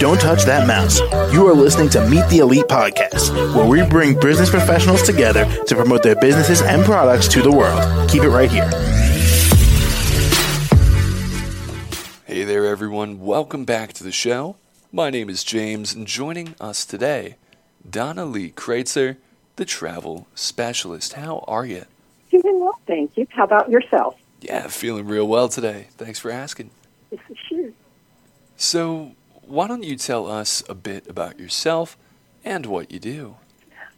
Don't touch that mouse. You are listening to Meet the Elite podcast, where we bring business professionals together to promote their businesses and products to the world. Keep it right here. Hey there, everyone. Welcome back to the show. My name is James, and joining us today, Donna Lee Kreutzer, the travel specialist. How are you? Doing well, thank you. How about yourself? Yeah, feeling real well today. Thanks for asking. Sure. So, why don't you tell us a bit about yourself and what you do?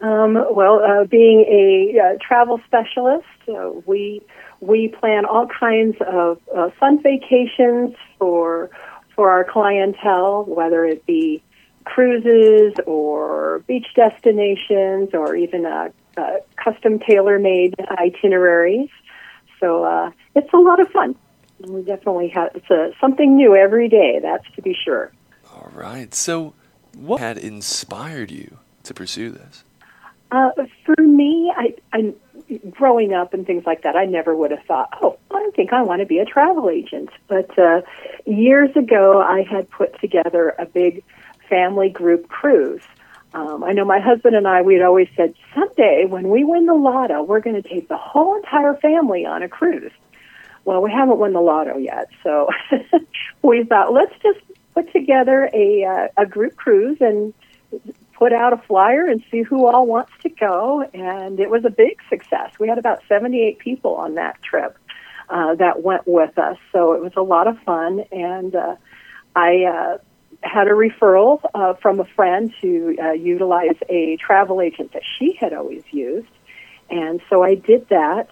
Um, well, uh, being a uh, travel specialist, uh, we we plan all kinds of uh, fun vacations for for our clientele, whether it be cruises or beach destinations or even custom tailor made itineraries. So uh, it's a lot of fun. We definitely have it's a, something new every day. That's to be sure. All right. So, what had inspired you to pursue this? Uh, for me, I, I growing up and things like that, I never would have thought, oh, I think I want to be a travel agent. But uh, years ago, I had put together a big family group cruise. Um, I know my husband and I, we had always said, someday when we win the lotto, we're going to take the whole entire family on a cruise. Well, we haven't won the lotto yet, so we thought let's just put together a uh, a group cruise and put out a flyer and see who all wants to go. And it was a big success. We had about 78 people on that trip uh, that went with us, so it was a lot of fun. And uh, I uh, had a referral uh, from a friend to uh, utilize a travel agent that she had always used, and so I did that.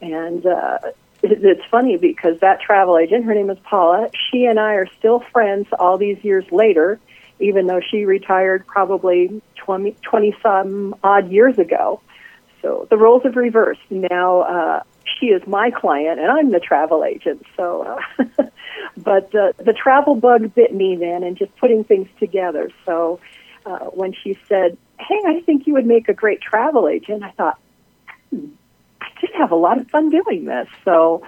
And uh, it's funny because that travel agent, her name is Paula, she and I are still friends all these years later, even though she retired probably 20, 20 some odd years ago. So the roles have reversed. Now uh, she is my client and I'm the travel agent. So, uh, but uh, the travel bug bit me then and just putting things together. So uh, when she said, Hey, I think you would make a great travel agent, I thought, hmm, I did have a lot of fun doing this. So,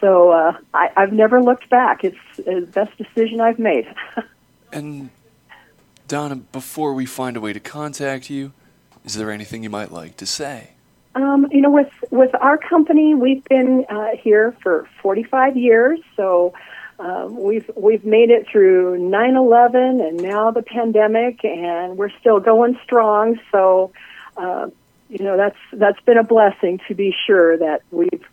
so uh, I, I've never looked back. It's the best decision I've made. and Donna, before we find a way to contact you, is there anything you might like to say? Um, you know, with with our company, we've been uh, here for 45 years, so um, we've we've made it through 9/11 and now the pandemic, and we're still going strong. So, uh, you know, that's that's been a blessing to be sure that we've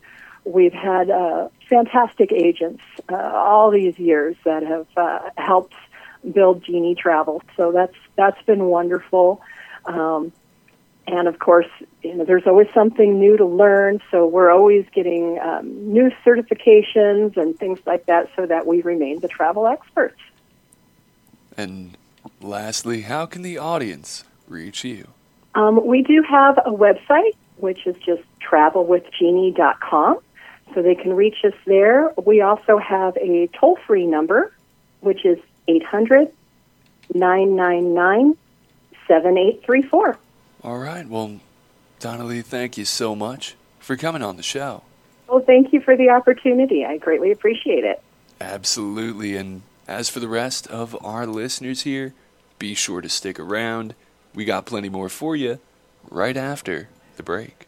we've had uh, fantastic agents uh, all these years that have uh, helped build Genie Travel. So that's that's been wonderful. Um, and of course, you know, there's always something new to learn. So we're always getting um, new certifications and things like that, so that we remain the travel experts. And lastly, how can the audience reach you? Um, we do have a website, which is just travelwithgenie.com. So they can reach us there. We also have a toll free number, which is 800 999 7834. All right. Well, Donna Lee, thank you so much for coming on the show. Well, thank you for the opportunity. I greatly appreciate it. Absolutely. And as for the rest of our listeners here, be sure to stick around. We got plenty more for you right after the break.